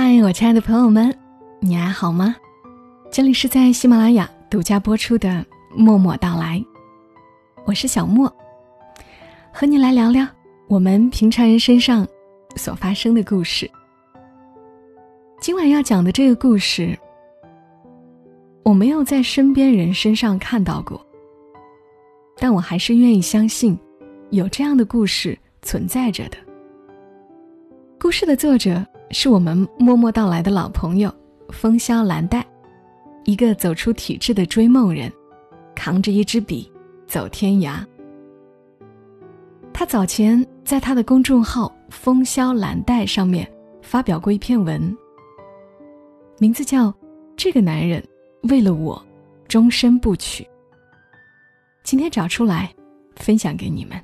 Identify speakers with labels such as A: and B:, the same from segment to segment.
A: 嗨，我亲爱的朋友们，你还好吗？这里是在喜马拉雅独家播出的《默默到来》，我是小莫，和你来聊聊我们平常人身上所发生的故事。今晚要讲的这个故事，我没有在身边人身上看到过，但我还是愿意相信，有这样的故事存在着的。故事的作者。是我们默默到来的老朋友风萧蓝黛，一个走出体制的追梦人，扛着一支笔走天涯。他早前在他的公众号“风萧蓝黛”上面发表过一篇文，名字叫《这个男人为了我终身不娶》。今天找出来分享给你们。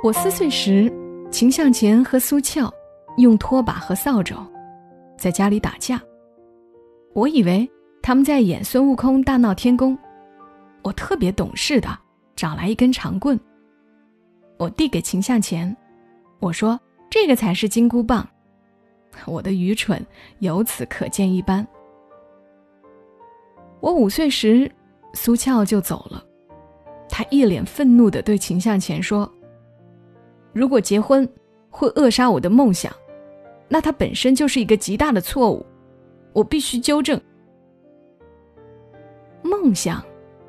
A: 我四岁时，秦向前和苏俏用拖把和扫帚在家里打架。我以为他们在演孙悟空大闹天宫，我特别懂事的找来一根长棍。我递给秦向前，我说：“这个才是金箍棒。”我的愚蠢由此可见一斑。我五岁时，苏俏就走了，她一脸愤怒的对秦向前说。如果结婚会扼杀我的梦想，那它本身就是一个极大的错误，我必须纠正。梦想、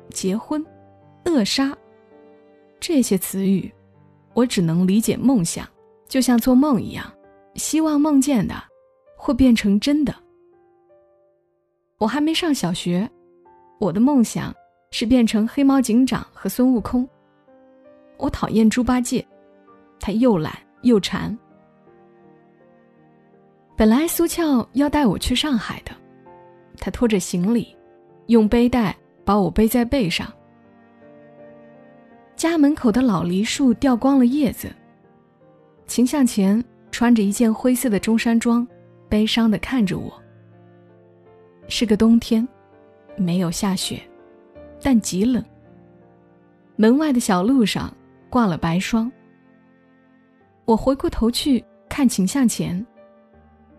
A: 结婚、扼杀这些词语，我只能理解梦想，就像做梦一样，希望梦见的会变成真的。我还没上小学，我的梦想是变成黑猫警长和孙悟空。我讨厌猪八戒。他又懒又馋。本来苏俏要带我去上海的，他拖着行李，用背带把我背在背上。家门口的老梨树掉光了叶子。秦向前穿着一件灰色的中山装，悲伤的看着我。是个冬天，没有下雪，但极冷。门外的小路上挂了白霜。我回过头去看秦向前，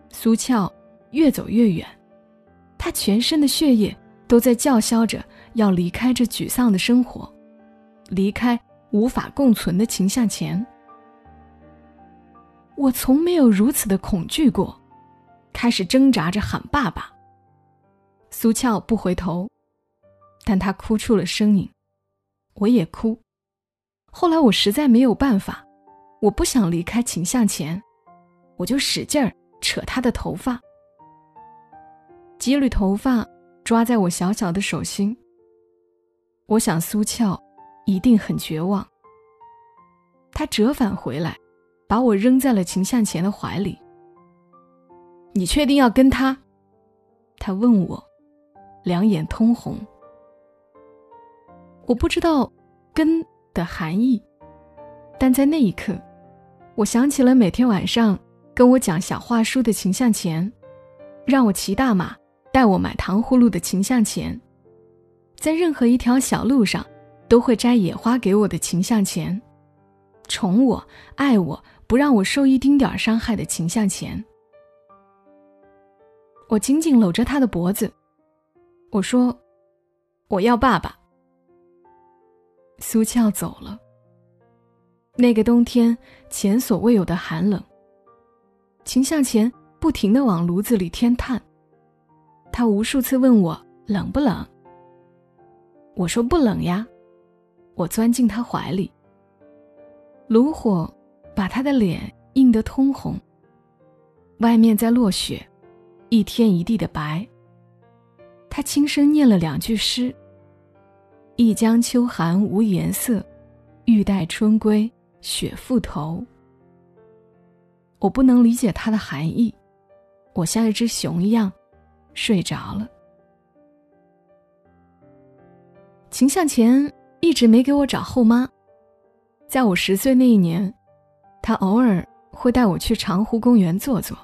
A: 苏俏越走越远，她全身的血液都在叫嚣着要离开这沮丧的生活，离开无法共存的秦向前。我从没有如此的恐惧过，开始挣扎着喊爸爸。苏俏不回头，但她哭出了声音，我也哭。后来我实在没有办法。我不想离开秦向前，我就使劲儿扯他的头发，几缕头发抓在我小小的手心。我想苏俏一定很绝望。他折返回来，把我扔在了秦向前的怀里。你确定要跟他？他问我，两眼通红。我不知道“跟”的含义，但在那一刻。我想起了每天晚上跟我讲小话书的秦向前，让我骑大马带我买糖葫芦的秦向前，在任何一条小路上都会摘野花给我的秦向前，宠我爱我不让我受一丁点伤害的秦向前。我紧紧搂着他的脖子，我说：“我要爸爸。”苏俏走了。那个冬天，前所未有的寒冷。秦向前不停的往炉子里添炭，他无数次问我冷不冷。我说不冷呀，我钻进他怀里。炉火把他的脸映得通红。外面在落雪，一天一地的白。他轻声念了两句诗：“一江秋寒无颜色，欲待春归。”雪覆头，我不能理解它的含义，我像一只熊一样睡着了。秦向前一直没给我找后妈，在我十岁那一年，他偶尔会带我去长湖公园坐坐，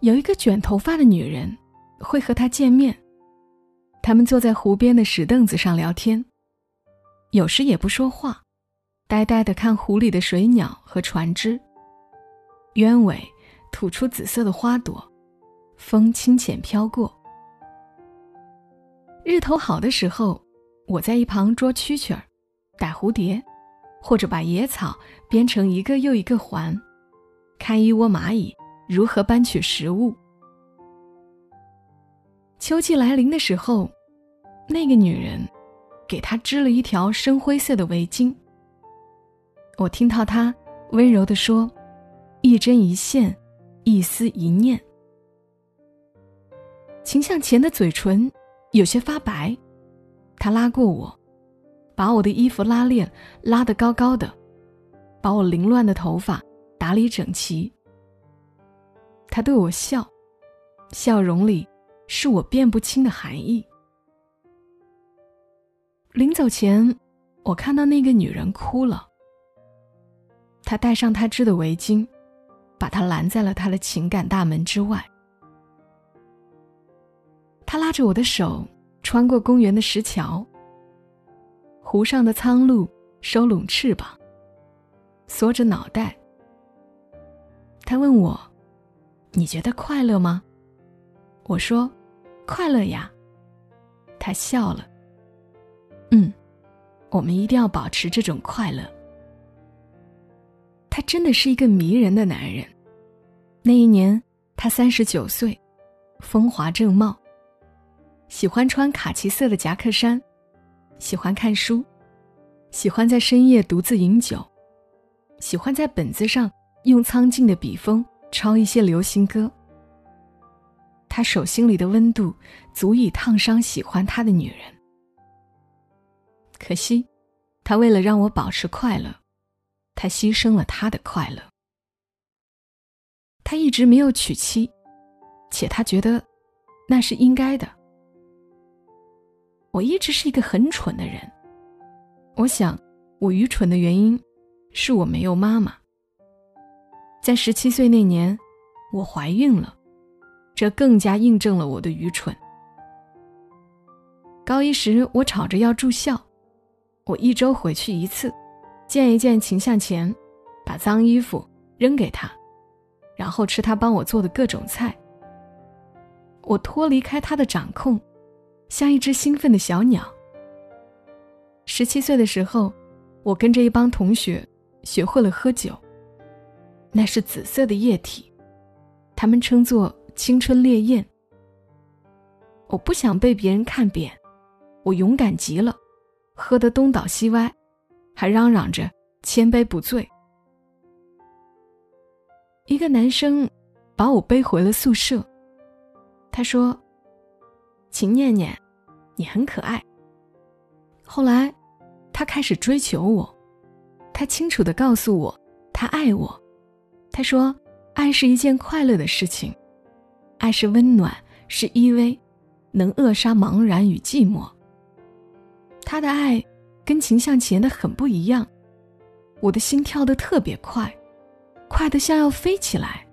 A: 有一个卷头发的女人会和他见面，他们坐在湖边的石凳子上聊天，有时也不说话。呆呆的看湖里的水鸟和船只，鸢尾吐出紫色的花朵，风轻浅飘过。日头好的时候，我在一旁捉蛐蛐儿、逮蝴蝶，或者把野草编成一个又一个环，看一窝蚂蚁如何搬取食物。秋季来临的时候，那个女人给他织了一条深灰色的围巾。我听到他温柔地说：“一针一线，一丝一念。”秦向前的嘴唇有些发白，他拉过我，把我的衣服拉链拉得高高的，把我凌乱的头发打理整齐。他对我笑，笑容里是我辨不清的含义。临走前，我看到那个女人哭了。他戴上他织的围巾，把他拦在了他的情感大门之外。他拉着我的手，穿过公园的石桥。湖上的苍鹭收拢翅膀，缩着脑袋。他问我：“你觉得快乐吗？”我说：“快乐呀。”他笑了。嗯，我们一定要保持这种快乐。他真的是一个迷人的男人。那一年，他三十九岁，风华正茂。喜欢穿卡其色的夹克衫，喜欢看书，喜欢在深夜独自饮酒，喜欢在本子上用苍劲的笔锋抄一些流行歌。他手心里的温度足以烫伤喜欢他的女人。可惜，他为了让我保持快乐。他牺牲了他的快乐。他一直没有娶妻，且他觉得那是应该的。我一直是一个很蠢的人。我想，我愚蠢的原因是我没有妈妈。在十七岁那年，我怀孕了，这更加印证了我的愚蠢。高一时，我吵着要住校，我一周回去一次。见一见秦向前，把脏衣服扔给他，然后吃他帮我做的各种菜。我脱离开他的掌控，像一只兴奋的小鸟。十七岁的时候，我跟着一帮同学学会了喝酒。那是紫色的液体，他们称作青春烈焰。我不想被别人看扁，我勇敢极了，喝得东倒西歪。还嚷嚷着千杯不醉。一个男生把我背回了宿舍。他说：“秦念念，你很可爱。”后来，他开始追求我。他清楚的告诉我，他爱我。他说：“爱是一件快乐的事情，爱是温暖，是依偎，能扼杀茫然与寂寞。”他的爱。跟秦向前的很不一样，我的心跳得特别快，快得像要飞起来。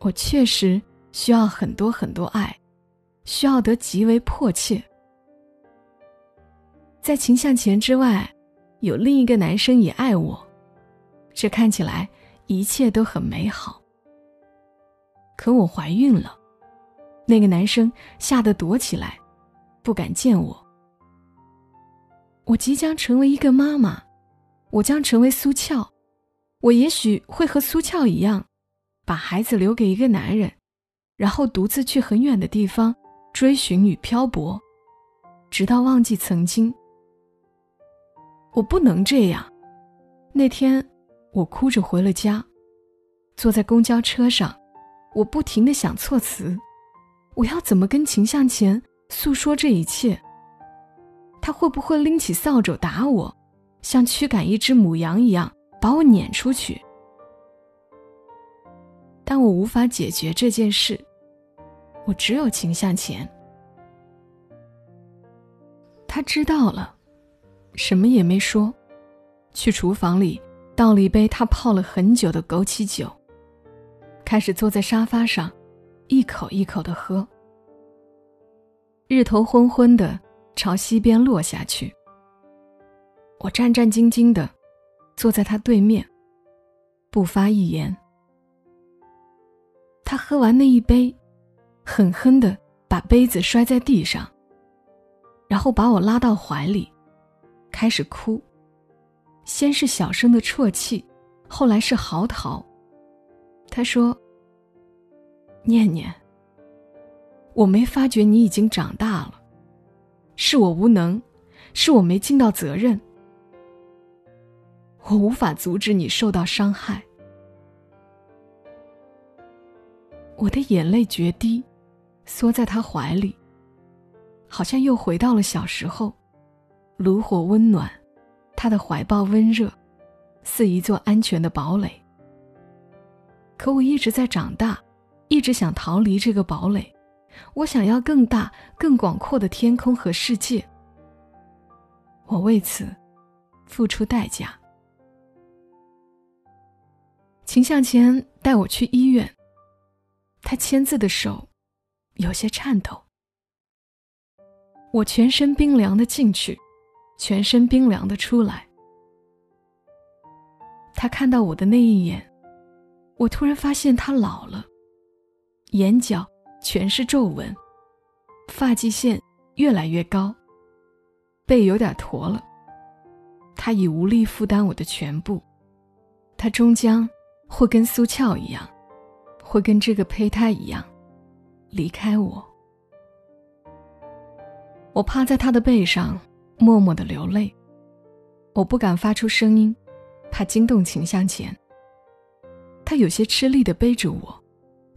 A: 我确实需要很多很多爱，需要得极为迫切。在秦向前之外，有另一个男生也爱我，这看起来一切都很美好。可我怀孕了，那个男生吓得躲起来，不敢见我。我即将成为一个妈妈，我将成为苏俏，我也许会和苏俏一样，把孩子留给一个男人，然后独自去很远的地方追寻与漂泊，直到忘记曾经。我不能这样。那天，我哭着回了家，坐在公交车上，我不停的想措辞，我要怎么跟秦向前诉说这一切？他会不会拎起扫帚打我，像驱赶一只母羊一样把我撵出去？但我无法解决这件事，我只有情向前。他知道了，什么也没说，去厨房里倒了一杯他泡了很久的枸杞酒，开始坐在沙发上，一口一口的喝。日头昏昏的。朝西边落下去。我战战兢兢的坐在他对面。不发一言。他喝完那一杯，狠狠的把杯子摔在地上，然后把我拉到怀里，开始哭。先是小声的啜泣，后来是嚎啕。他说：“念念，我没发觉你已经长大了，是我无能，是我没尽到责任，我无法阻止你受到伤害。”我的眼泪决堤，缩在他怀里，好像又回到了小时候，炉火温暖。他的怀抱温热，似一座安全的堡垒。可我一直在长大，一直想逃离这个堡垒。我想要更大、更广阔的天空和世界。我为此付出代价。秦向前带我去医院，他签字的手有些颤抖。我全身冰凉的进去。全身冰凉的出来。他看到我的那一眼，我突然发现他老了，眼角全是皱纹，发际线越来越高，背有点驼了。他已无力负担我的全部，他终将会跟苏俏一样，会跟这个胚胎一样，离开我。我趴在他的背上。默默的流泪，我不敢发出声音，怕惊动秦向前。他有些吃力的背着我，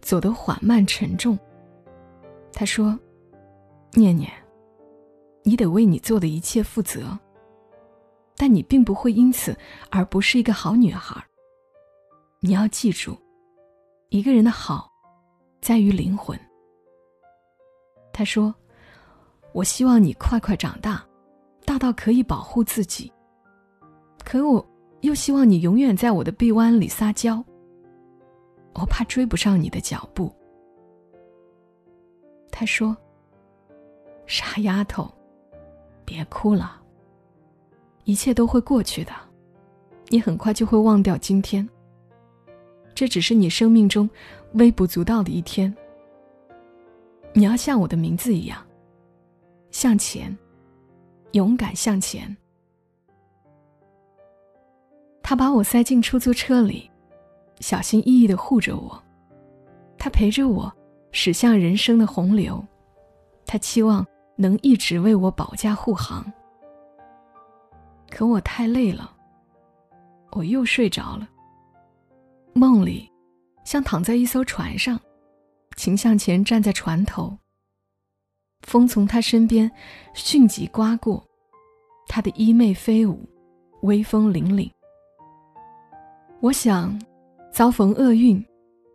A: 走得缓慢沉重。他说：“念念，你得为你做的一切负责，但你并不会因此而不是一个好女孩。你要记住，一个人的好，在于灵魂。”他说：“我希望你快快长大。”大到可以保护自己，可我又希望你永远在我的臂弯里撒娇。我怕追不上你的脚步。他说：“傻丫头，别哭了，一切都会过去的，你很快就会忘掉今天。这只是你生命中微不足道的一天。你要像我的名字一样，向前。”勇敢向前。他把我塞进出租车里，小心翼翼的护着我。他陪着我驶向人生的洪流，他期望能一直为我保驾护航。可我太累了，我又睡着了。梦里，像躺在一艘船上，秦向前站在船头。风从他身边迅疾刮过，他的衣袂飞舞，威风凛凛。我想，遭逢厄运，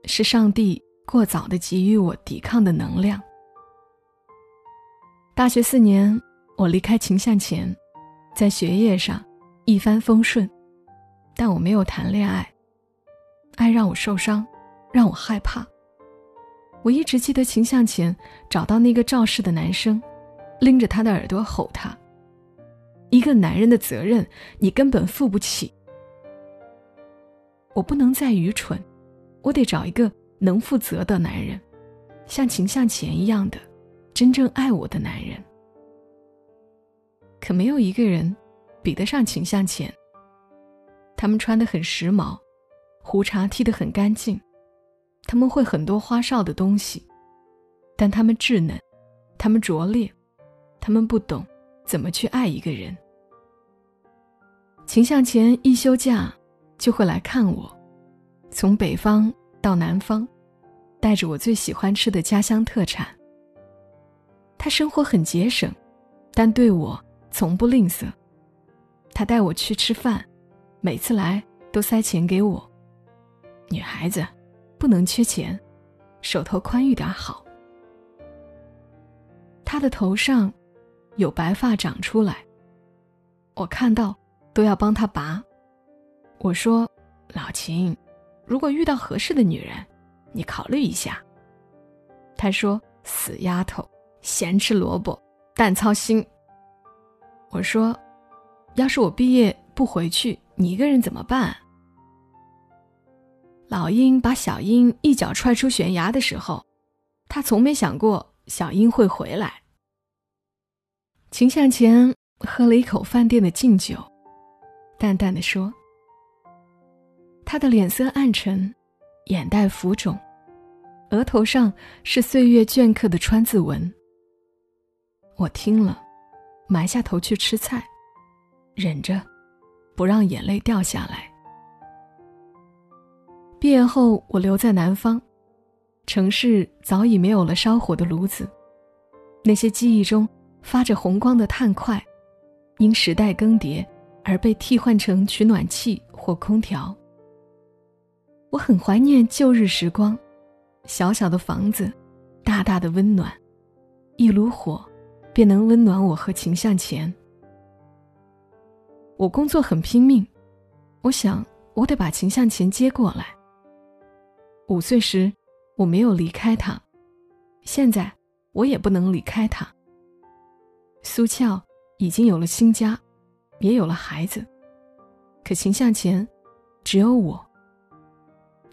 A: 是上帝过早的给予我抵抗的能量。大学四年，我离开秦向前，在学业上一帆风顺，但我没有谈恋爱。爱让我受伤，让我害怕。我一直记得秦向前找到那个肇事的男生，拎着他的耳朵吼他：“一个男人的责任你根本负不起。”我不能再愚蠢，我得找一个能负责的男人，像秦向前一样的，真正爱我的男人。可没有一个人比得上秦向前。他们穿得很时髦，胡茬剃得很干净。他们会很多花哨的东西，但他们稚嫩，他们拙劣，他们不懂怎么去爱一个人。秦向前一休假就会来看我，从北方到南方，带着我最喜欢吃的家乡特产。他生活很节省，但对我从不吝啬。他带我去吃饭，每次来都塞钱给我。女孩子。不能缺钱，手头宽裕点好。他的头上有白发长出来，我看到都要帮他拔。我说：“老秦，如果遇到合适的女人，你考虑一下。”他说：“死丫头，咸吃萝卜淡操心。”我说：“要是我毕业不回去，你一个人怎么办？”老鹰把小鹰一脚踹出悬崖的时候，他从没想过小鹰会回来。秦向前喝了一口饭店的敬酒，淡淡的说：“他的脸色暗沉，眼袋浮肿，额头上是岁月镌刻的川字纹。”我听了，埋下头去吃菜，忍着，不让眼泪掉下来。毕业后，我留在南方，城市早已没有了烧火的炉子，那些记忆中。发着红光的炭块，因时代更迭而被替换成取暖器或空调。我很怀念旧日时光，小小的房子，大大的温暖，一炉火便能温暖我和秦向前。我工作很拼命，我想我得把秦向前接过来。五岁时我没有离开他，现在我也不能离开他。苏俏已经有了新家，也有了孩子，可秦向前只有我。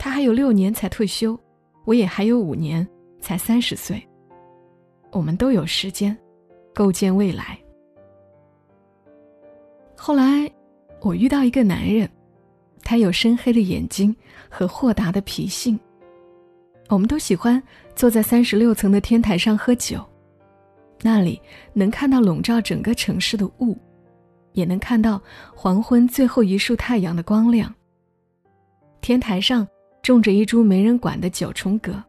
A: 他还有六年才退休，我也还有五年才三十岁。我们都有时间构建未来。后来，我遇到一个男人，他有深黑的眼睛和豁达的脾性。我们都喜欢坐在三十六层的天台上喝酒。那里能看到笼罩整个城市的雾，也能看到黄昏最后一束太阳的光亮。天台上种着一株没人管的九重葛，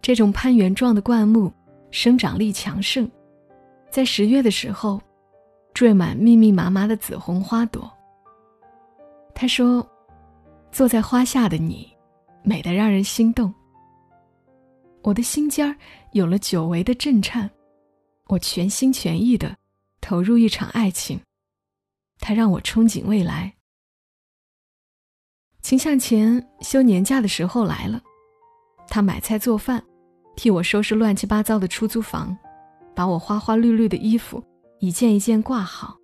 A: 这种攀援状的灌木生长力强盛，在十月的时候，缀满密密麻麻的紫红花朵。他说：“坐在花下的你，美得让人心动。”我的心尖儿有了久违的震颤。我全心全意的投入一场爱情，它让我憧憬未来。秦向前休年假的时候来了，他买菜做饭，替我收拾乱七八糟的出租房，把我花花绿绿的衣服一件一件挂好。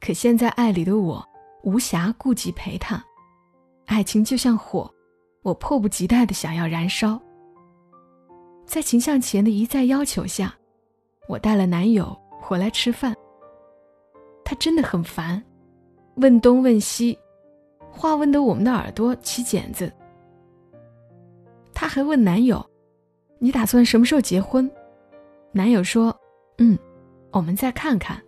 A: 可现在爱里的我无暇顾及陪他，爱情就像火，我迫不及待的想要燃烧。在秦向前的一再要求下。我带了男友回来吃饭，他真的很烦，问东问西，话问得我们的耳朵起茧子。他还问男友：“你打算什么时候结婚？”男友说：“嗯，我们再看看。”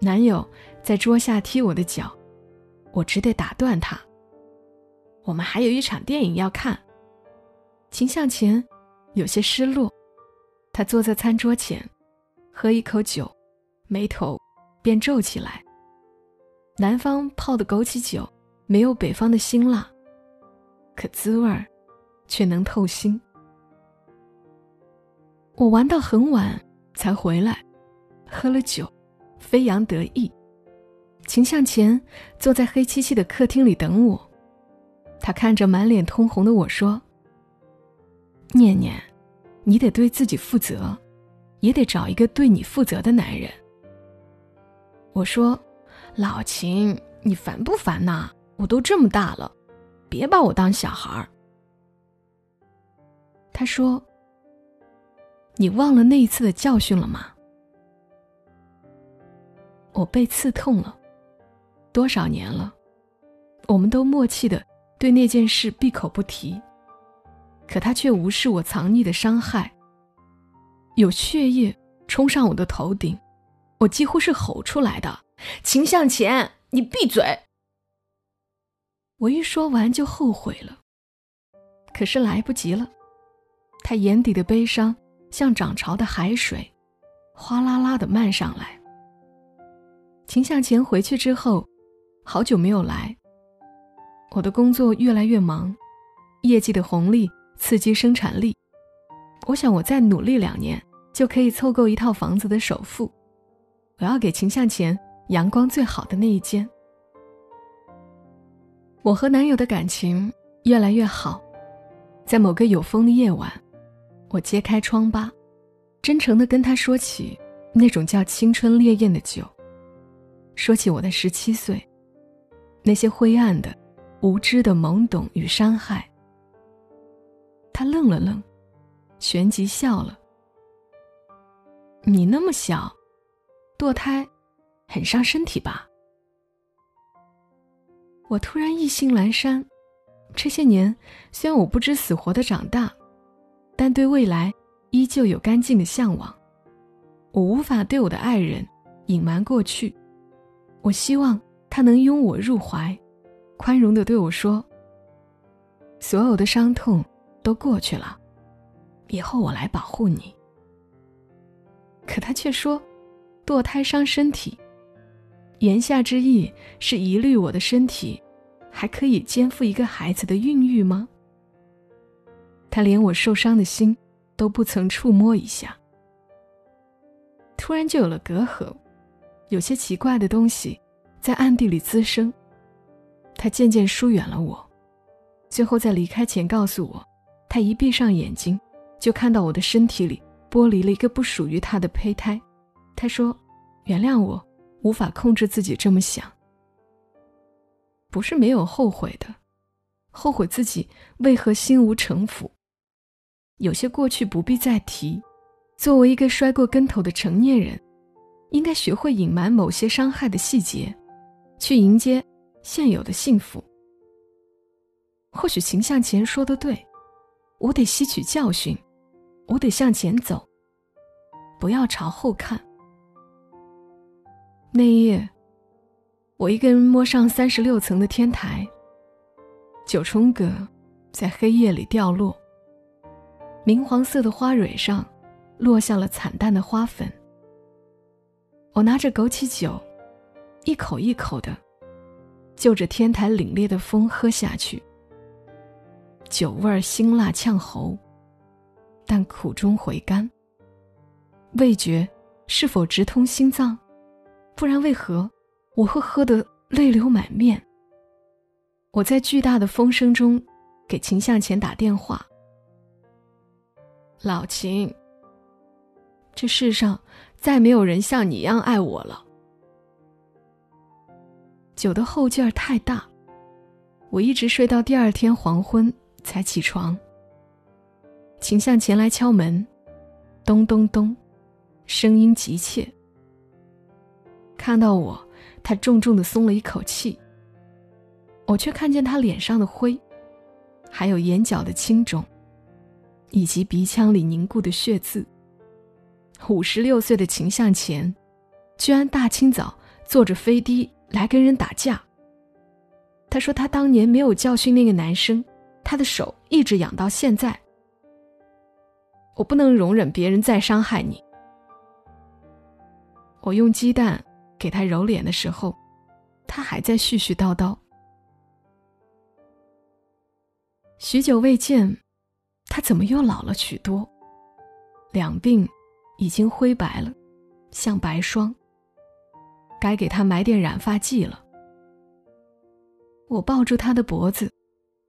A: 男友在桌下踢我的脚，我只得打断他：“我们还有一场电影要看。”秦向前有些失落。他坐在餐桌前，喝一口酒，眉头便皱起来。南方泡的枸杞酒没有北方的辛辣，可滋味儿却能透心。我玩到很晚才回来，喝了酒，飞扬得意。秦向前坐在黑漆漆的客厅里等我，他看着满脸通红的我说：“念念。”你得对自己负责，也得找一个对你负责的男人。我说：“老秦，你烦不烦呐？我都这么大了，别把我当小孩儿。”他说：“你忘了那一次的教训了吗？”我被刺痛了，多少年了，我们都默契的对那件事闭口不提。可他却无视我藏匿的伤害。有血液冲上我的头顶，我几乎是吼出来的：“秦向前，你闭嘴！”我一说完就后悔了，可是来不及了。他眼底的悲伤像涨潮的海水，哗啦啦的漫上来。秦向前回去之后，好久没有来。我的工作越来越忙，业绩的红利。刺激生产力，我想我再努力两年就可以凑够一套房子的首付。我要给秦向前阳光最好的那一间。我和男友的感情越来越好，在某个有风的夜晚，我揭开疮疤，真诚地跟他说起那种叫青春烈焰的酒，说起我的十七岁，那些灰暗的、无知的懵懂与伤害。他愣了愣，旋即笑了。你那么小，堕胎很伤身体吧？我突然意兴阑珊。这些年，虽然我不知死活的长大，但对未来依旧有干净的向往。我无法对我的爱人隐瞒过去，我希望他能拥我入怀，宽容的对我说：“所有的伤痛都过去了，以后我来保护你。”可他却说：“堕胎伤身体。”言下之意是疑虑我的身体还可以肩负一个孩子的孕育吗？他连我受伤的心都不曾触摸一下，突然就有了隔阂，有些奇怪的东西在暗地里滋生。他渐渐疏远了我，最后在离开前告诉我，他一闭上眼睛就看到我的身体里。剥离了一个不属于他的胚胎，他说：“原谅我，无法控制自己这么想。不是没有后悔的，后悔自己为何心无城府。有些过去不必再提。作为一个摔过跟头的成年人，应该学会隐瞒某些伤害的细节，去迎接现有的幸福。或许秦向前说的对，我得吸取教训。”我得向前走，不要朝后看。那夜，我一个人摸上三十六层的天台。九重葛在黑夜里掉落，明黄色的花蕊上落下了惨淡的花粉。我拿着枸杞酒，一口一口的就着天台凛冽的风喝下去，酒味辛辣呛喉。但苦中回甘。味觉是否直通心脏？不然为何我会喝得泪流满面？我在巨大的风声中给秦向前打电话。老秦，这世上再没有人像你一样爱我了。酒的后劲儿太大，我一直睡到第二天黄昏才起床。秦向前来敲门，咚咚咚，声音急切。看到我，他重重的松了一口气。我却看见他脸上的灰，还有眼角的青肿，以及鼻腔里凝固的血渍。五十六岁的秦向前，居然大清早坐着飞的来跟人打架。他说他当年没有教训那个男生，他的手一直痒到现在。我不能容忍别人再伤害你。我用鸡蛋给他揉脸的时候，他还在絮絮叨叨。许久未见，他怎么又老了许多？两鬓已经灰白了，像白霜。该给他买点染发剂了。我抱住他的脖子，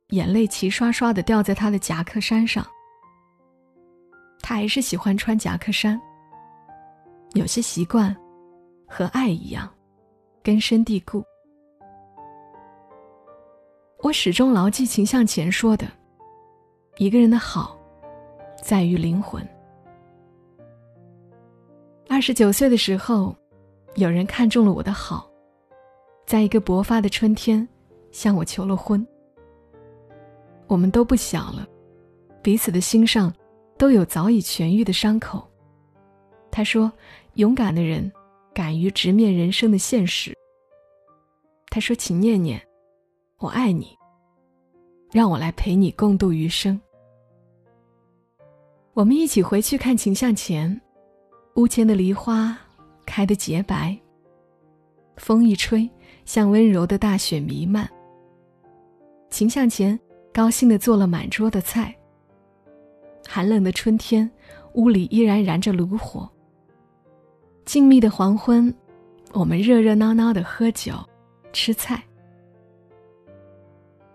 A: 眼泪齐刷刷的掉在他的夹克衫上。他还是喜欢穿夹克衫。有些习惯，和爱一样，根深蒂固。我始终牢记秦向前说的：“一个人的好，在于灵魂。”二十九岁的时候，有人看中了我的好，在一个勃发的春天，向我求了婚。我们都不小了，彼此的心上。都有早已痊愈的伤口。他说：“勇敢的人，敢于直面人生的现实。”他说：“秦念念，我爱你。让我来陪你共度余生。”我们一起回去看秦向前，屋前的梨花开得洁白。风一吹，像温柔的大雪弥漫。秦向前高兴地做了满桌的菜。寒冷的春天，屋里依然燃着炉火。静谧的黄昏，我们热热闹闹的喝酒、吃菜。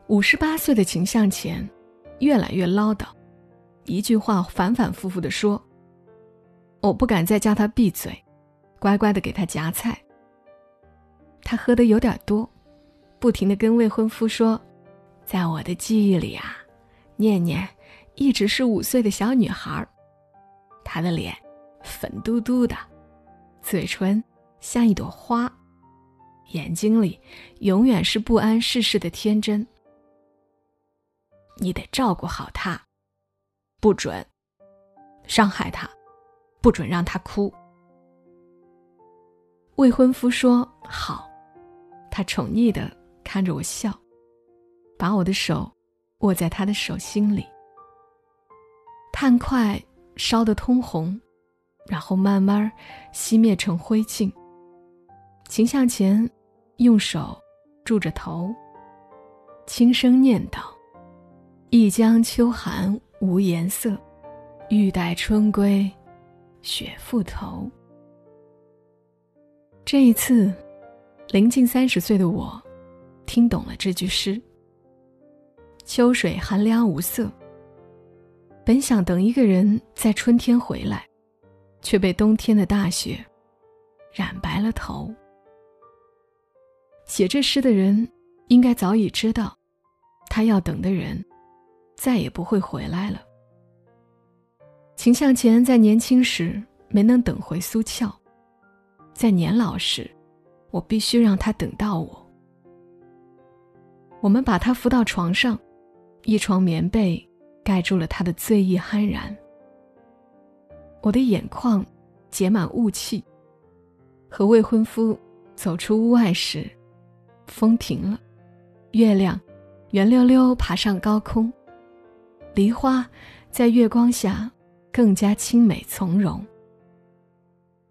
A: 五十八岁的秦向前，越来越唠叨，一句话反反复复的说。我不敢再叫他闭嘴，乖乖的给他夹菜。他喝的有点多，不停的跟未婚夫说：“在我的记忆里啊，念念一直是五岁的小女孩她的脸粉嘟嘟的，嘴唇像一朵花，眼睛里永远是不谙世事的天真。你得照顾好她，不准伤害她，不准让她哭。未婚夫说好，他宠溺的看着我笑。把我的手握在他的手心里，炭块烧得通红，然后慢慢熄灭成灰烬。秦向前用手住着头，轻声念道：“一江秋寒无颜色，欲待春归雪复头。”这一次，临近三十岁的我，听懂了这句诗。秋水寒凉无色。本想等一个人在春天回来，却被冬天的大雪染白了头。写这诗的人应该早已知道，他要等的人再也不会回来了。秦向前在年轻时没能等回苏俏，在年老时，我必须让他等到我。我们把他扶到床上。一床棉被盖住了他的醉意酣然。我的眼眶结满雾气。和未婚夫走出屋外时，风停了，月亮圆溜溜爬上高空，梨花在月光下更加清美从容。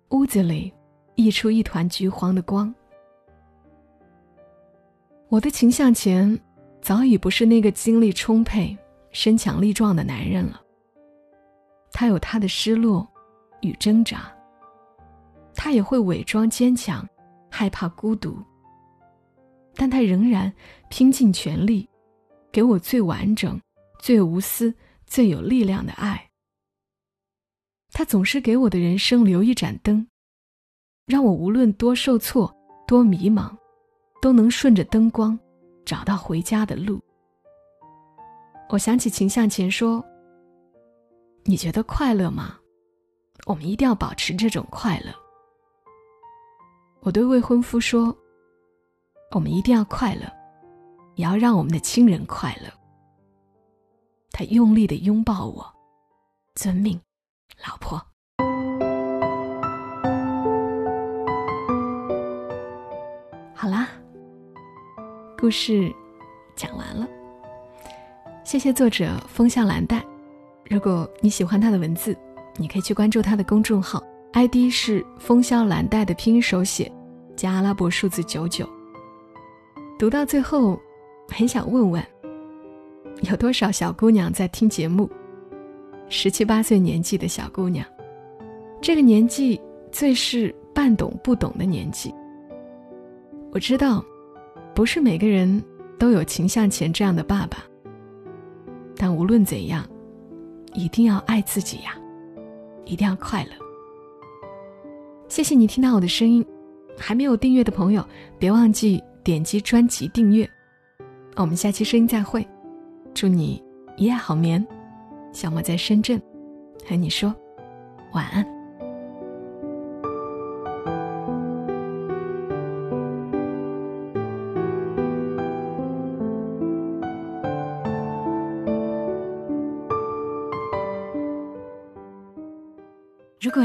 A: 屋子里溢出一团橘黄的光。我的情向前。早已不是那个精力充沛、身强力壮的男人了。他有他的失落与挣扎，他也会伪装坚强，害怕孤独。但他仍然拼尽全力，给我最完整、最无私、最有力量的爱。他总是给我的人生留一盏灯，让我无论多受挫、多迷茫，都能顺着灯光。找到回家的路。我想起秦向前说：“你觉得快乐吗？我们一定要保持这种快乐。”我对未婚夫说：“我们一定要快乐，也要让我们的亲人快乐。”他用力的拥抱我，遵命，老婆。好啦。故事讲完了，谢谢作者风向蓝带。如果你喜欢他的文字，你可以去关注他的公众号，ID 是风向蓝带的拼音手写加阿拉伯数字九九。读到最后，很想问问，有多少小姑娘在听节目？十七八岁年纪的小姑娘，这个年纪最是半懂不懂的年纪。我知道。不是每个人都有秦向前这样的爸爸，但无论怎样，一定要爱自己呀，一定要快乐。谢谢你听到我的声音，还没有订阅的朋友，别忘记点击专辑订阅。我们下期声音再会，祝你一夜好眠。小莫在深圳，和你说晚安。